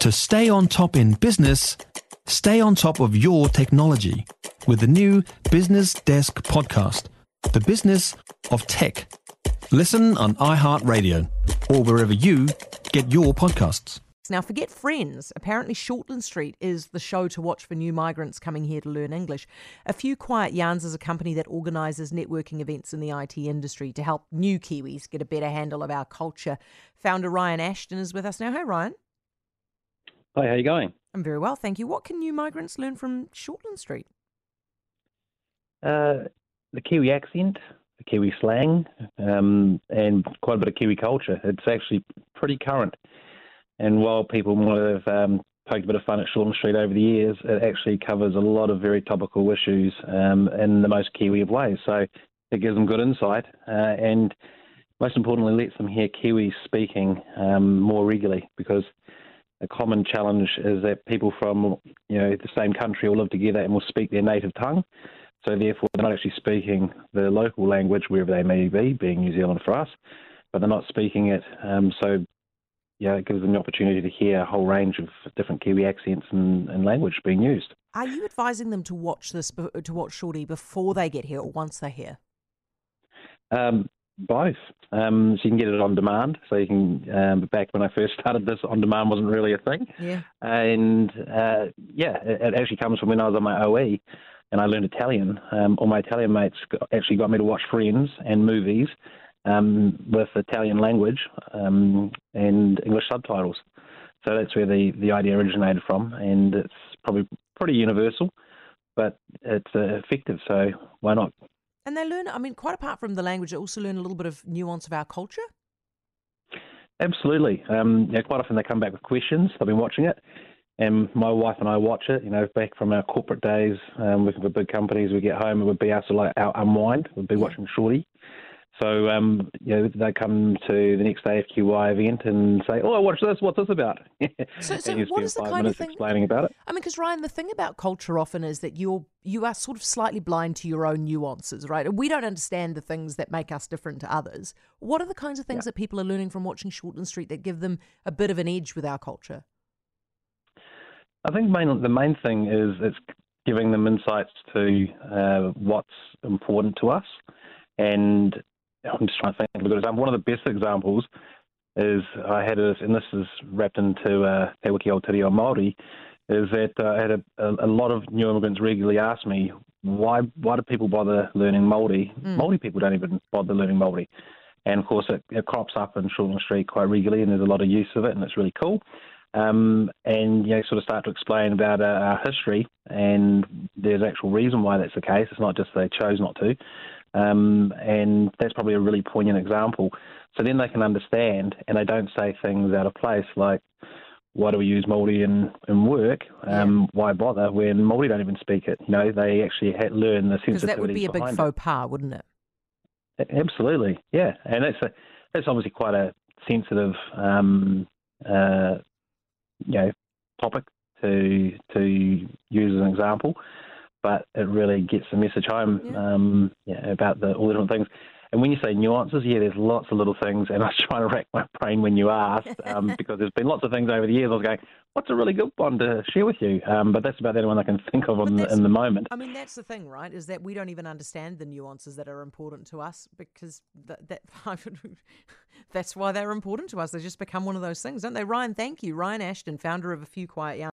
To stay on top in business, stay on top of your technology with the new Business Desk podcast, The Business of Tech. Listen on iHeartRadio or wherever you get your podcasts. Now, forget Friends. Apparently, Shortland Street is the show to watch for new migrants coming here to learn English. A Few Quiet Yarns is a company that organises networking events in the IT industry to help new Kiwis get a better handle of our culture. Founder Ryan Ashton is with us now. Hey, Ryan. Hi, how are you going? I'm very well, thank you. What can new migrants learn from Shortland Street? Uh, the Kiwi accent, the Kiwi slang, um, and quite a bit of Kiwi culture. It's actually pretty current. And while people might have um, poked a bit of fun at Shortland Street over the years, it actually covers a lot of very topical issues um, in the most Kiwi of ways. So it gives them good insight uh, and most importantly lets them hear Kiwis speaking um, more regularly because a common challenge is that people from you know the same country will live together and will speak their native tongue. So therefore, they're not actually speaking the local language wherever they may be, being New Zealand for us, but they're not speaking it. Um, so yeah, it gives them the opportunity to hear a whole range of different Kiwi accents and, and language being used. Are you advising them to watch this to watch Shorty before they get here or once they're here? Um, both. Um, so you can get it on demand. So you can. Um, back when I first started this, on demand wasn't really a thing. Yeah. And uh, yeah, it, it, actually comes from when I was on my OE, and I learned Italian. Um, all my Italian mates got, actually got me to watch Friends and movies um, with Italian language um, and English subtitles. So that's where the, the idea originated from, and it's probably pretty universal, but it's uh, effective. So why not? And they learn, I mean, quite apart from the language, they also learn a little bit of nuance of our culture. Absolutely. Um, yeah, quite often they come back with questions. I've been watching it, and my wife and I watch it. You know, back from our corporate days, um, working for big companies, we get home and we'd be to like our unwind. We'd be watching Shorty, so, um, you know, they come to the next AFQY event and say, "Oh, watch this. What's this about?" So, so what is the kind of thing explaining about it? I mean, because Ryan, the thing about culture often is that you're you are sort of slightly blind to your own nuances, right? We don't understand the things that make us different to others. What are the kinds of things yeah. that people are learning from watching Shortland Street that give them a bit of an edge with our culture? I think main, the main thing is it's giving them insights to uh, what's important to us and I'm just trying to think of a good example. One of the best examples is I had a, and this is wrapped into uh, Te Wiki o te Reo Māori, is that uh, I had a, a, a, lot of new immigrants regularly ask me, why why do people bother learning Māori? Mm. Māori people don't even bother learning Māori. And of course, it, it crops up in Shortland Street quite regularly, and there's a lot of use of it, and it's really cool. Um, and you know, sort of start to explain about uh, our history, and there's actual reason why that's the case. It's not just they chose not to. Um, and that's probably a really poignant example. So then they can understand and they don't say things out of place like, why do we use Māori in, in work? Um, yeah. Why bother when Māori don't even speak it? You know, they actually learn the sensitivity. Because that would be a big faux pas, wouldn't it? Absolutely, yeah. And that's a, that's obviously quite a sensitive, um, uh, you know, topic to to use as an example but it really gets the message home yeah. Um, yeah, about the, all the different things. And when you say nuances, yeah, there's lots of little things. And I was trying to rack my brain when you asked, um, because there's been lots of things over the years. I was going, what's a really good one to share with you? Um, but that's about the only one I can think of in, in, the moment. I mean, that's the thing, right? Is that we don't even understand the nuances that are important to us because that, that that's why they're important to us. They just become one of those things, don't they? Ryan, thank you. Ryan Ashton, founder of A Few Quiet Yarns.